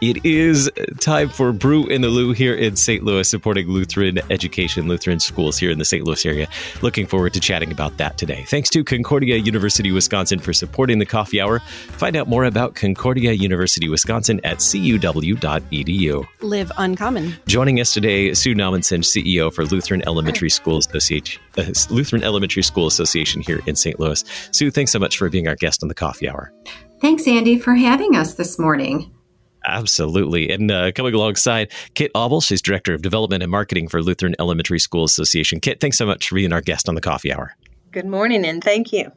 It is time for Brew in the Lou here in St. Louis, supporting Lutheran education, Lutheran schools here in the St. Louis area. Looking forward to chatting about that today. Thanks to Concordia University Wisconsin for supporting the coffee hour. Find out more about Concordia University Wisconsin at cuw.edu. Live uncommon. Joining us today, Sue Nahmensen, CEO for Lutheran Elementary School Association, uh, Lutheran Elementary School Association here in St. Louis. Sue, thanks so much for being our guest on the coffee hour. Thanks, Andy, for having us this morning. Absolutely. And uh, coming alongside Kit Auble, she's Director of Development and Marketing for Lutheran Elementary School Association. Kit, thanks so much for being our guest on the coffee hour. Good morning, and thank you.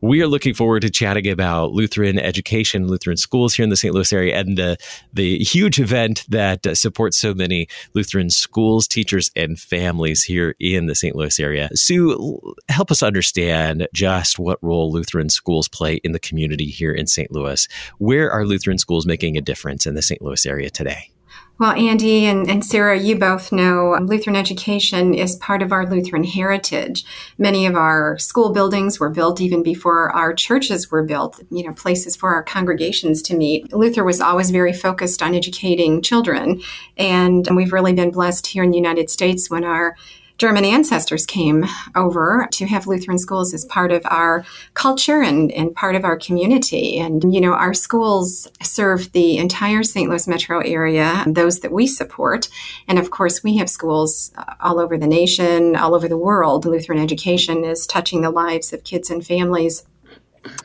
We are looking forward to chatting about Lutheran education, Lutheran schools here in the St. Louis area, and uh, the huge event that supports so many Lutheran schools, teachers, and families here in the St. Louis area. Sue, help us understand just what role Lutheran schools play in the community here in St. Louis. Where are Lutheran schools making a difference in the St. Louis area today? Well, Andy and, and, Sarah, you both know Lutheran education is part of our Lutheran heritage. Many of our school buildings were built even before our churches were built, you know, places for our congregations to meet. Luther was always very focused on educating children. And we've really been blessed here in the United States when our German ancestors came over to have Lutheran schools as part of our culture and, and part of our community. And, you know, our schools serve the entire St. Louis metro area, those that we support. And of course, we have schools uh, all over the nation, all over the world. Lutheran education is touching the lives of kids and families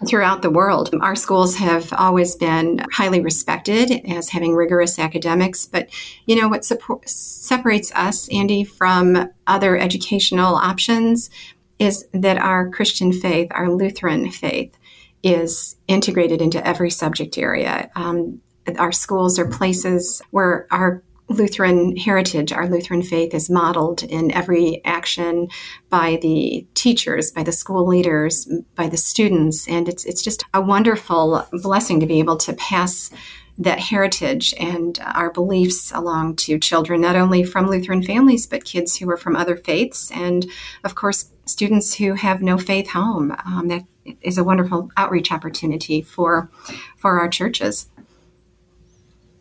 throughout the world. Our schools have always been highly respected as having rigorous academics, but you know what support, separates us, Andy, from other educational options is that our Christian faith, our Lutheran faith, is integrated into every subject area. Um, our schools are places where our Lutheran heritage, our Lutheran faith is modeled in every action by the teachers, by the school leaders, by the students, and it's it's just a wonderful blessing to be able to pass that heritage and our beliefs along to children, not only from Lutheran families, but kids who are from other faiths, and of course, students who have no faith home. Um, that is a wonderful outreach opportunity for for our churches.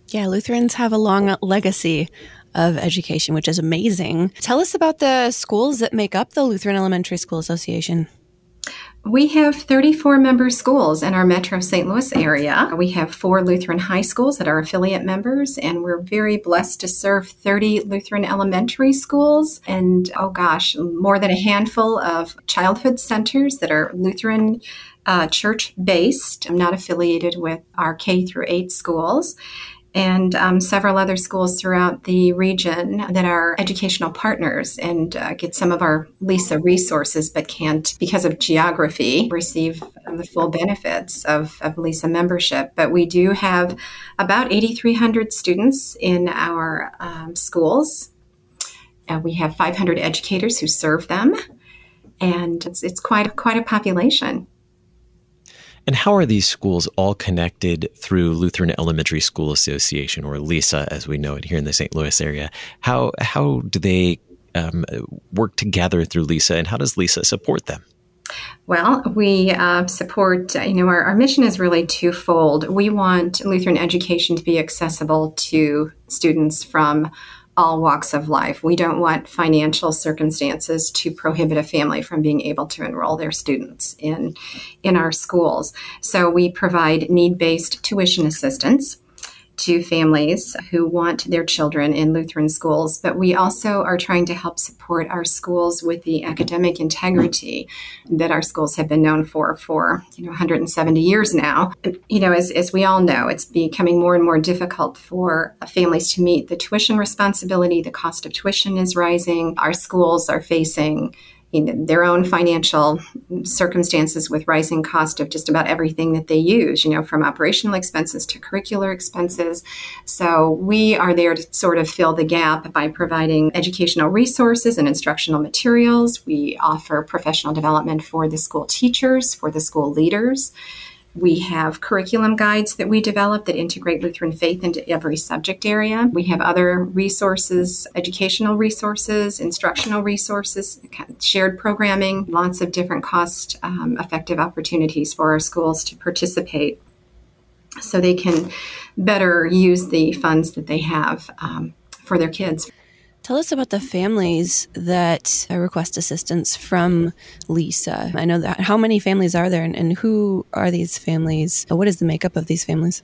Yeah, Lutherans have a long legacy of education, which is amazing. Tell us about the schools that make up the Lutheran Elementary School Association. We have 34 member schools in our metro St. Louis area. We have four Lutheran high schools that are affiliate members, and we're very blessed to serve 30 Lutheran elementary schools and, oh gosh, more than a handful of childhood centers that are Lutheran uh, church based. I'm not affiliated with our K through 8 schools and um, several other schools throughout the region that are educational partners and uh, get some of our LESA resources, but can't, because of geography, receive the full benefits of, of LESA membership. But we do have about 8,300 students in our um, schools. Uh, we have 500 educators who serve them, and it's, it's quite quite a population. And how are these schools all connected through Lutheran Elementary School Association, or LESA, as we know it here in the St. Louis area? How how do they um, work together through LESA, and how does LESA support them? Well, we uh, support, you know, our, our mission is really twofold. We want Lutheran education to be accessible to students from all walks of life. We don't want financial circumstances to prohibit a family from being able to enroll their students in in our schools. So we provide need-based tuition assistance to families who want their children in Lutheran schools, but we also are trying to help support our schools with the academic integrity that our schools have been known for for you know 170 years now. You know, as, as we all know, it's becoming more and more difficult for families to meet the tuition responsibility. The cost of tuition is rising. Our schools are facing you know, their own financial circumstances with rising cost of just about everything that they use, you know, from operational expenses to curricular expenses. So we are there to sort of fill the gap by providing educational resources and instructional materials. We offer professional development for the school teachers, for the school leaders. We have curriculum guides that we develop that integrate Lutheran faith into every subject area. We have other resources, educational resources, instructional resources, shared programming, lots of different cost um, effective opportunities for our schools to participate so they can better use the funds that they have um, for their kids. Tell us about the families that uh, request assistance from LESA. I know that. How many families are there, and, and who are these families? What is the makeup of these families?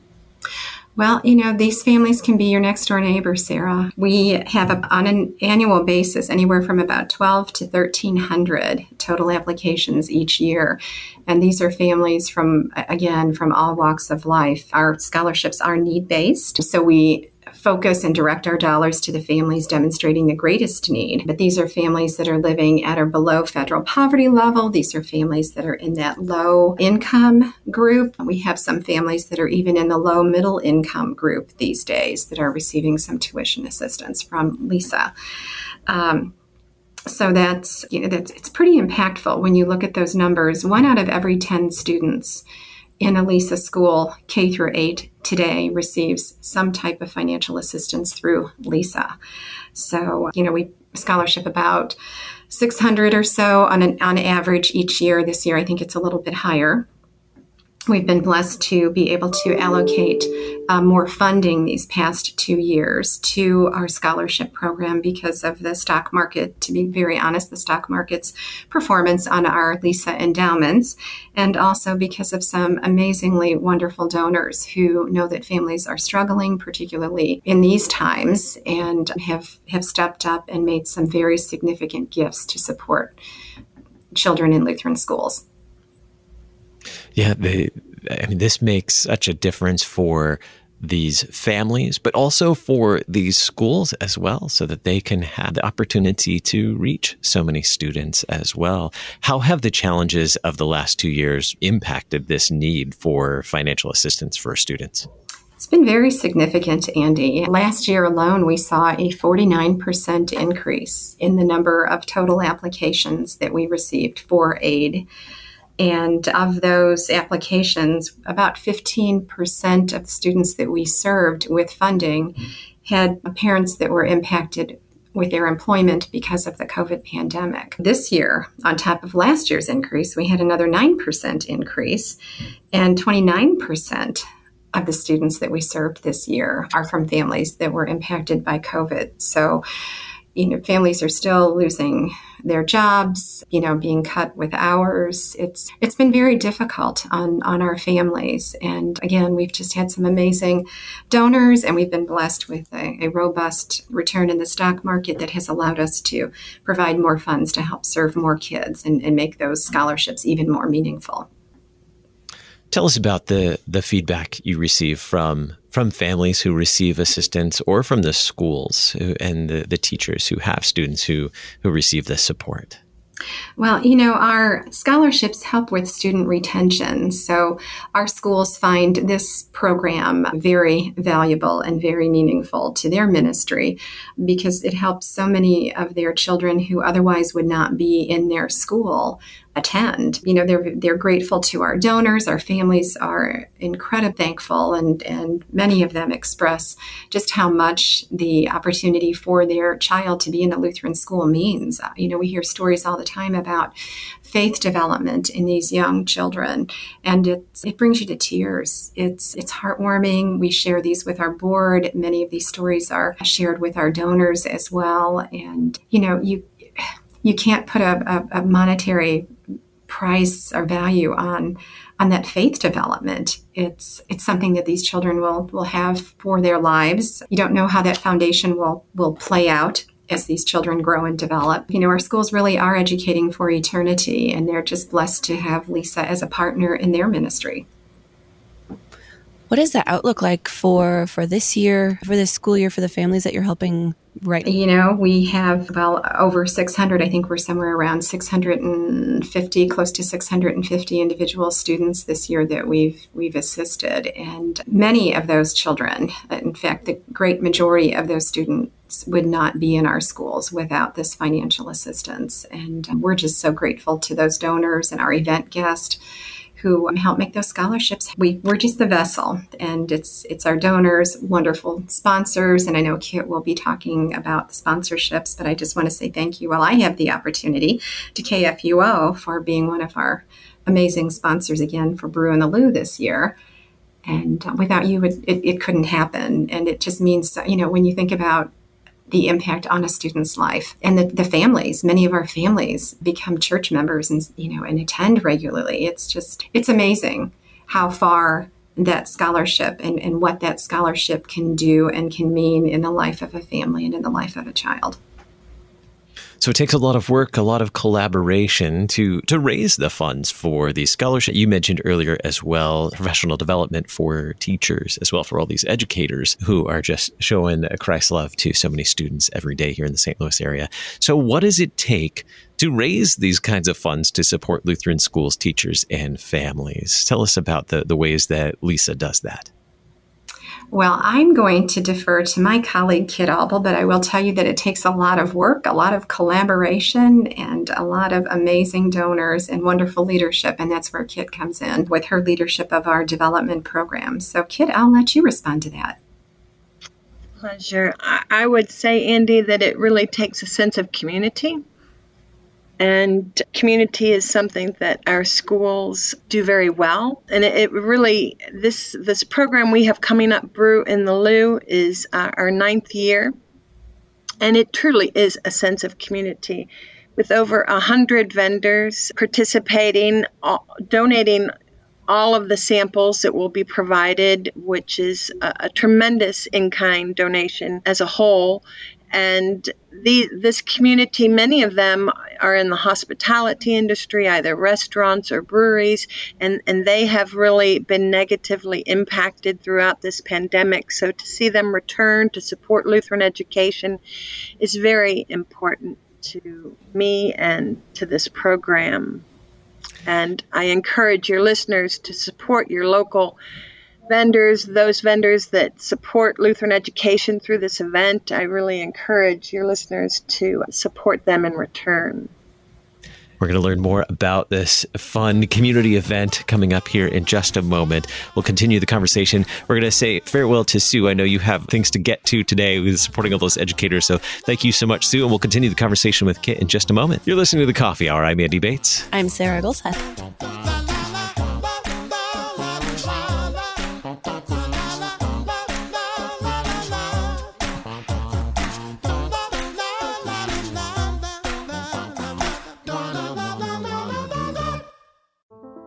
Well, you know, these families can be your next door neighbor, Sarah. We have a, on an annual basis anywhere from about 12 to 1300 total applications each year. And these are families from, again, from all walks of life. Our scholarships are need based. So we focus and direct our dollars to the families demonstrating the greatest need. But these are families that are living at or below federal poverty level. These are families that are in that low income group. We have some families that are even in the low middle income group these days that are receiving some tuition assistance from LESA. Um, so that's you know that's it's pretty impactful when you look at those numbers. One out of every ten students in a LESA school, K through 8 today, receives some type of financial assistance through LESA. So, you know, we scholarship about 600 or so on an, on average each year. This year, I think it's a little bit higher. We've been blessed to be able to allocate uh, more funding these past two years to our scholarship program because of the stock market. To be very honest, the stock market's performance on our LESA endowments, and also because of some amazingly wonderful donors who know that families are struggling, particularly in these times, and have, have stepped up and made some very significant gifts to support children in Lutheran schools. Yeah, they, I mean, this makes such a difference for these families, but also for these schools as well, so that they can have the opportunity to reach so many students as well. How have the challenges of the last two years impacted this need for financial assistance for students? It's been very significant, Andy. Last year alone, we saw a 49% increase in the number of total applications that we received for aid. And of those applications, about 15% of students that we served with funding had parents that were impacted with their employment because of the COVID pandemic. This year, on top of last year's increase, we had another 9% increase, and 29% of the students that we served this year are from families that were impacted by COVID. So, you know, families are still losing their jobs, you know, being cut with hours. It's it's been very difficult on on our families. And again, we've just had some amazing donors, and we've been blessed with a, a robust return in the stock market that has allowed us to provide more funds to help serve more kids and, and make those scholarships even more meaningful. Tell us about the the feedback you receive from from families who receive assistance or from the schools and the, the teachers who have students who, who receive this support? Well, you know, our scholarships help with student retention. So our schools find this program very valuable and very meaningful to their ministry because it helps so many of their children who otherwise would not be in their school attend. You know, they're they're grateful to our donors. Our families are incredibly thankful, and and many of them express just how much the opportunity for their child to be in a Lutheran school means. Uh, you know, we hear stories all the time about faith development in these young children, and it it brings you to tears. It's it's heartwarming. We share these with our board. Many of these stories are shared with our donors as well, and you know you you can't put a, a, a monetary price or value on on that faith development. It's it's something that these children will will have for their lives. You don't know how that foundation will will play out as these children grow and develop. You know, our schools really are educating for eternity and they're just blessed to have LESA as a partner in their ministry. What is the outlook like for for this year, for this school year for the families that you're helping Right. You know, we have well over 600, I think we're somewhere around 650, close to 650 individual students this year that we've we've assisted. And many of those children, in fact, the great majority of those students would not be in our schools without this financial assistance. And we're just so grateful to those donors and our event guests who help make those scholarships. We, we're just the vessel, and it's it's our donors, wonderful sponsors, and I know Kit will be talking about the sponsorships, but I just want to say thank you while I have the opportunity to KFUO for being one of our amazing sponsors again for Brew and the Lou this year. And without you, it, it, it couldn't happen. And it just means, you know, when you think about the impact on a student's life. And the, the families many of our families become church members and you know and attend regularly. It's just it's amazing how far that scholarship and, and what that scholarship can do and can mean in the life of a family and in the life of a child so it takes a lot of work, a lot of collaboration to to raise the funds for these scholarships. You mentioned earlier as well professional development for teachers, as well for all these educators who are just showing Christ love to so many students every day here in the St. Louis area. So what does it take to raise these kinds of funds to support Lutheran schools, teachers, and families? Tell us about the, the ways that LESA does that. Well, I'm going to defer to my colleague Kit Auble, but I will tell you that it takes a lot of work, a lot of collaboration, and a lot of amazing donors and wonderful leadership. And that's where Kit comes in with her leadership of our development program. So, Kit, I'll let you respond to that. Pleasure. I would say, Andy, that it really takes a sense of community and community is something that our schools do very well. And it, it really, this, this program we have coming up, Brew in the Lou, is uh, our ninth year. And it truly is a sense of community with over a hundred vendors participating, donating all of the samples that will be provided, which is a, a tremendous in kind donation as a whole and the, this community, many of them are in the hospitality industry, either restaurants or breweries, and, and they have really been negatively impacted throughout this pandemic. So to see them return to support Lutheran education is very important to me and to this program. And I encourage your listeners to support your local vendors, those vendors that support Lutheran education through this event, I really encourage your listeners to support them in return. We're going to learn more about this fun community event coming up here in just a moment. We'll continue the conversation. We're going to say farewell to Sue. I know you have things to get to today with supporting all those educators. So thank you so much, Sue. And we'll continue the conversation with Kit in just a moment. You're listening to the Coffee Hour. I'm Andy Bates. I'm Sarah Gulseth.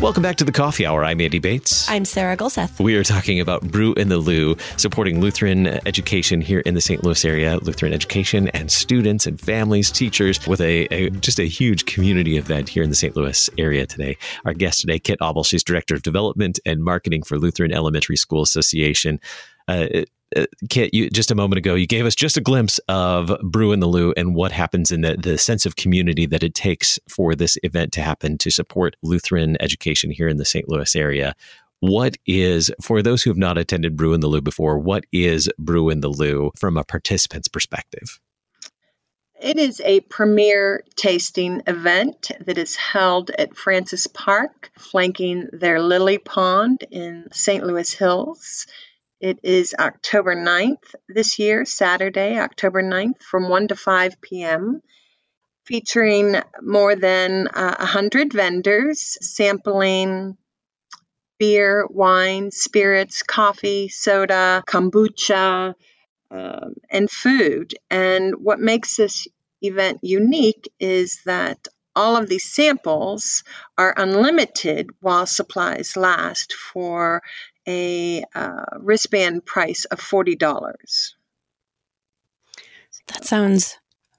Welcome back to the Coffee Hour. I'm Andy Bates. I'm Sarah Gulseth. We are talking about Brew in the Lou, supporting Lutheran education here in the St. Louis area, Lutheran education and students and families, teachers, with a, a just a huge community event here in the St. Louis area today. Our guest today, Kit Auble, she's Director of Development and Marketing for Lutheran Elementary School Association. Uh, uh, Kit, you just a moment ago, you gave us just a glimpse of Brew in the Lou and what happens in the, the sense of community that it takes for this event to happen to support Lutheran education here in the St. Louis area. What is, for those who have not attended Brew in the Lou before, what is Brew in the Lou from a participant's perspective? It is a premier tasting event that is held at Francis Park, flanking their Lily Pond in St. Louis Hills. It is October 9th this year, Saturday, October 9th, from 1 to 5 p.m., featuring more than uh, 100 vendors sampling beer, wine, spirits, coffee, soda, kombucha, um, and food. And what makes this event unique is that all of these samples are unlimited while supplies last for a uh, wristband price of $40. That sounds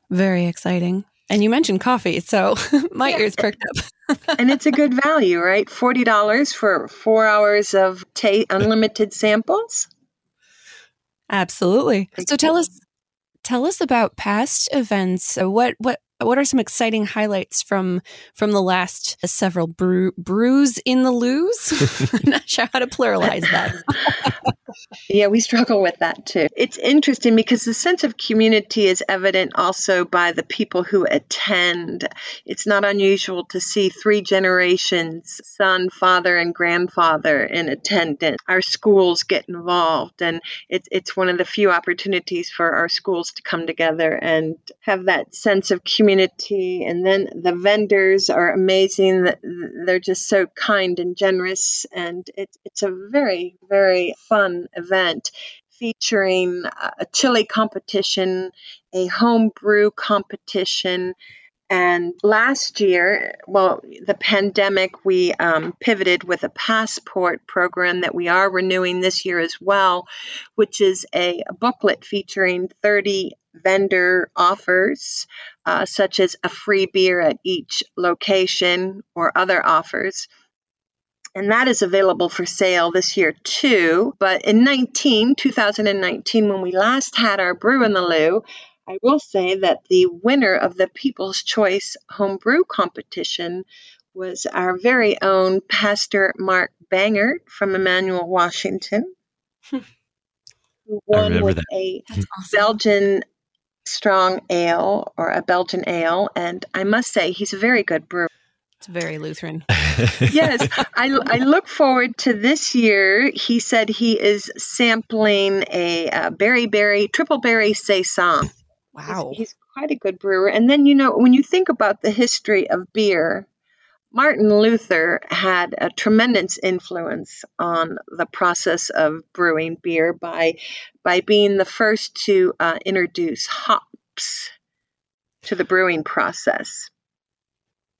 Very exciting. And you mentioned coffee, so my yeah. ears perked up. and it's a good value, right? $40 for four hours of ta- unlimited samples. Absolutely. So tell us tell us about past events. What what what are some exciting highlights from from the last several brew, brews in the loos? I'm not sure how to pluralize that. yeah, we struggle with that too. It's interesting because the sense of community is evident also by the people who attend. It's not unusual to see three generations son, father, and grandfather in attendance. Our schools get involved, and it's, it's one of the few opportunities for our schools to come together and have that sense of community. And then the vendors are amazing. They're just so kind and generous, and it's, it's a very, very fun event featuring a chili competition, a homebrew competition, and last year, well, the pandemic, we um, pivoted with a passport program that we are renewing this year as well, which is a, a booklet featuring 30 vendor offers, uh, such as a free beer at each location or other offers and that is available for sale this year too. But in 19, 2019, when we last had our brew in the Lou, I will say that the winner of the People's Choice Homebrew competition was our very own Pastor Mark Bangert from Emmanuel, Washington, who won with that. a awesome. Belgian strong ale or a Belgian ale. And I must say, he's a very good brewer. It's very Lutheran. yes, I, I look forward to this year. He said he is sampling a, a berry berry triple berry saison. Wow, he's, he's quite a good brewer. And then you know when you think about the history of beer, Martin Luther had a tremendous influence on the process of brewing beer by by being the first to uh, introduce hops to the brewing process.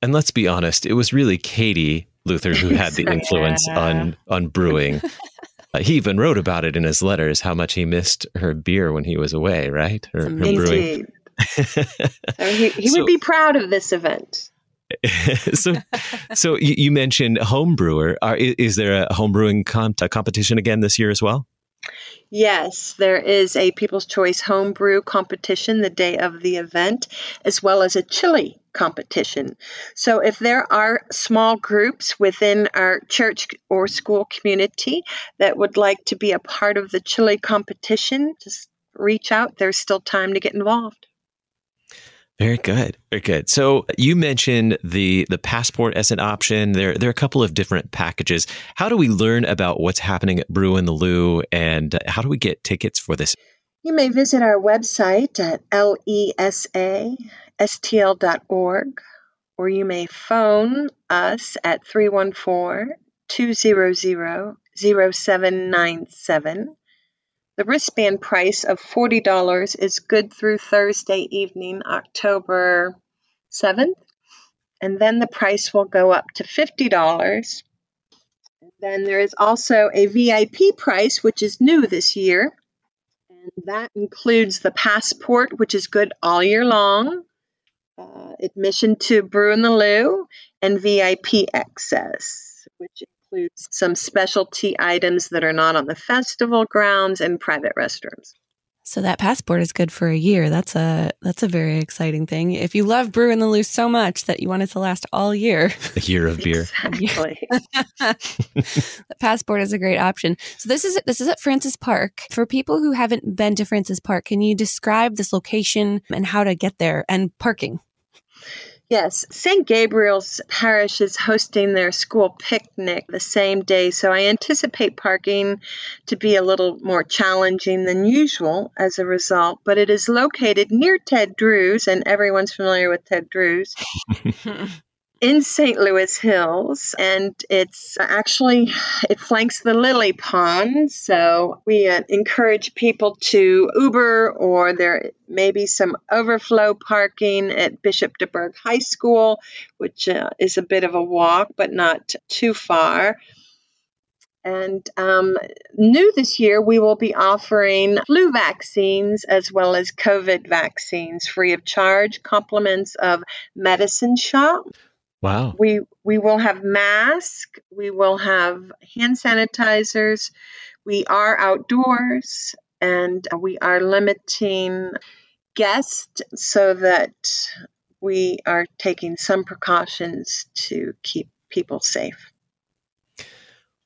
And let's be honest, it was really Katie Luther who had the influence yeah. on on brewing. Uh, he even wrote about it in his letters how much he missed her beer when he was away, right? Her, her brewing. so he, he so, would be proud of this event. so, so you, mentioned home brewer. Are, is there a home brewing comp- competition again this year as well? Yes, there is a People's Choice Homebrew competition the day of the event, as well as a chili competition. So, if there are small groups within our church or school community that would like to be a part of the chili competition, just reach out. There's still time to get involved. Very good. Very good. So you mentioned the the passport as an option. There there are a couple of different packages. How do we learn about what's happening at Brew in the Lou and how do we get tickets for this? You may visit our website at lesastl.org or you may phone us at 314 200 0797 the wristband price of $40 is good through Thursday evening, October 7th. And then the price will go up to $50. then there is also a VIP price, which is new this year. And that includes the passport, which is good all year long, uh, admission to Brew in the Lou, and VIP access, which includes some specialty items that are not on the festival grounds and private restrooms. So that passport is good for a year. That's a that's a very exciting thing. If you love Brew in the Loose so much that you want it to last all year, a year of beer. Exactly. the passport is a great option. So this is this is at Francis Park. For people who haven't been to Francis Park, can you describe this location and how to get there and parking? Yes, St. Gabriel's Parish is hosting their school picnic the same day, so I anticipate parking to be a little more challenging than usual as a result, but it is located near Ted Drewes, and everyone's familiar with Ted Drewes. in St. Louis Hills, and it's actually it flanks the Lily Pond. So we uh, encourage people to Uber, or there may be some overflow parking at Bishop DuBourg High School, which uh, is a bit of a walk, but not too far. And um, new this year, we will be offering flu vaccines as well as COVID vaccines free of charge, compliments of medicine shop. Wow. We we will have masks, we will have hand sanitizers. We are outdoors and we are limiting guests so that we are taking some precautions to keep people safe.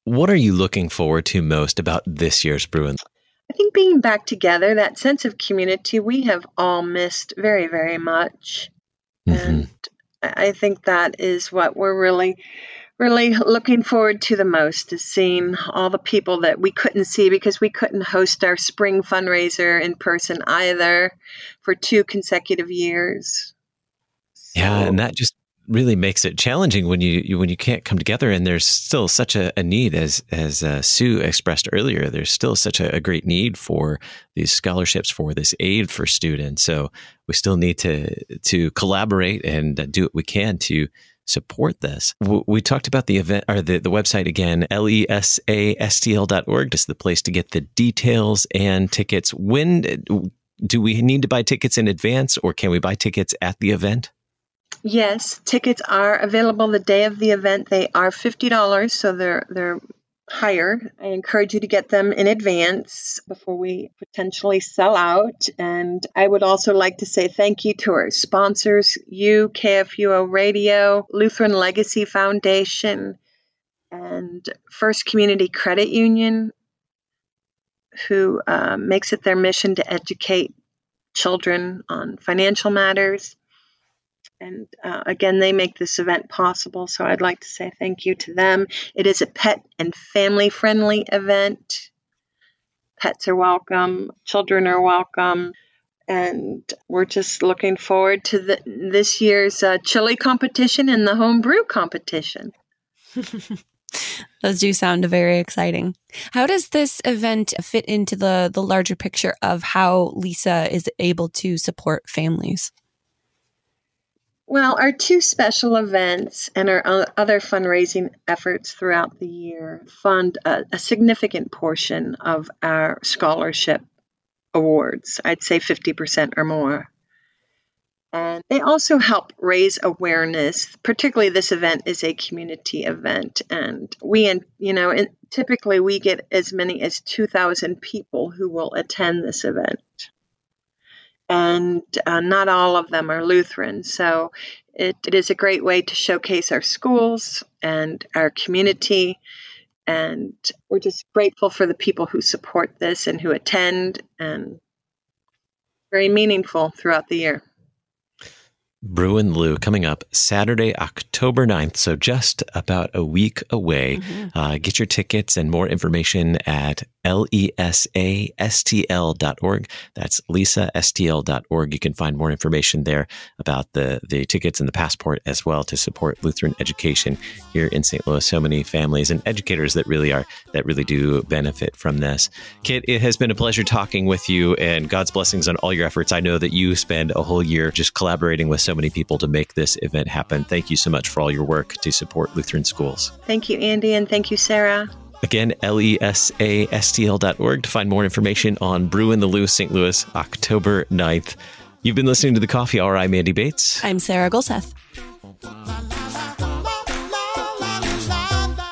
What are you looking forward to most about this year's Bruin? I think being back together, that sense of community, we have all missed very, very much. Mm-hmm. And I think that is what we're really, really looking forward to the most is seeing all the people that we couldn't see because we couldn't host our spring fundraiser in person either for two consecutive years. So, yeah, and that just really makes it challenging when you, you, when you can't come together and there's still such a, a need as as uh, Sue expressed earlier there's still such a, a, great need for these scholarships for this aid for students. So we still need to to collaborate and do what we can to support this. We talked about the event or the, the website again lesastl.org is the place to get the details and tickets. When do we need to buy tickets in advance or can we buy tickets at the event Yes, tickets are available the day of the event. They are fifty dollars, so they're they're higher. I encourage you to get them in advance before we potentially sell out. And I would also like to say thank you to our sponsors, you, KFUO Radio, Lutheran Legacy Foundation, and First Community Credit Union, who uh, makes it their mission to educate children on financial matters. And uh, again, they make this event possible. So I'd like to say thank you to them. It is a pet and family friendly event. Pets are welcome, children are welcome. And we're just looking forward to the, this year's uh, chili competition and the homebrew competition. Those do sound very exciting. How does this event fit into the the larger picture of how LESA is able to support families? Well, our two special events and our other fundraising efforts throughout the year fund a, a, significant portion of our scholarship awards. I'd say 50% or more. And they also help raise awareness. Particularly, this event is a community event, and we, and you know, typically we get as many as 2,000 people who will attend this event and uh, not all of them are Lutheran. So it, it is a great way to showcase our schools and our community. And we're just grateful for the people who support this and who attend, and very meaningful throughout the year. Bruin Lou coming up Saturday, October 9th. So just about a week away. Mm-hmm. Uh, get your tickets and more information at lesastl.org. That's lesastl.org. You can find more information there about the, the tickets and the passport as well to support Lutheran education here in St. Louis. So many families and educators that really are, that really do benefit from this. Kit, it has been a pleasure talking with you and God's blessings on all your efforts. I know that you spend a whole year just collaborating with so many people to make this event happen. Thank you so much for all your work to support Lutheran schools. Thank you, Andy, and thank you, Sarah. Again, lesastl.org to find more information on Brew in the Lou St. Louis, October 9th. You've been listening to the Coffee Hour. I'm Andy Bates. I'm Sarah Gulseth.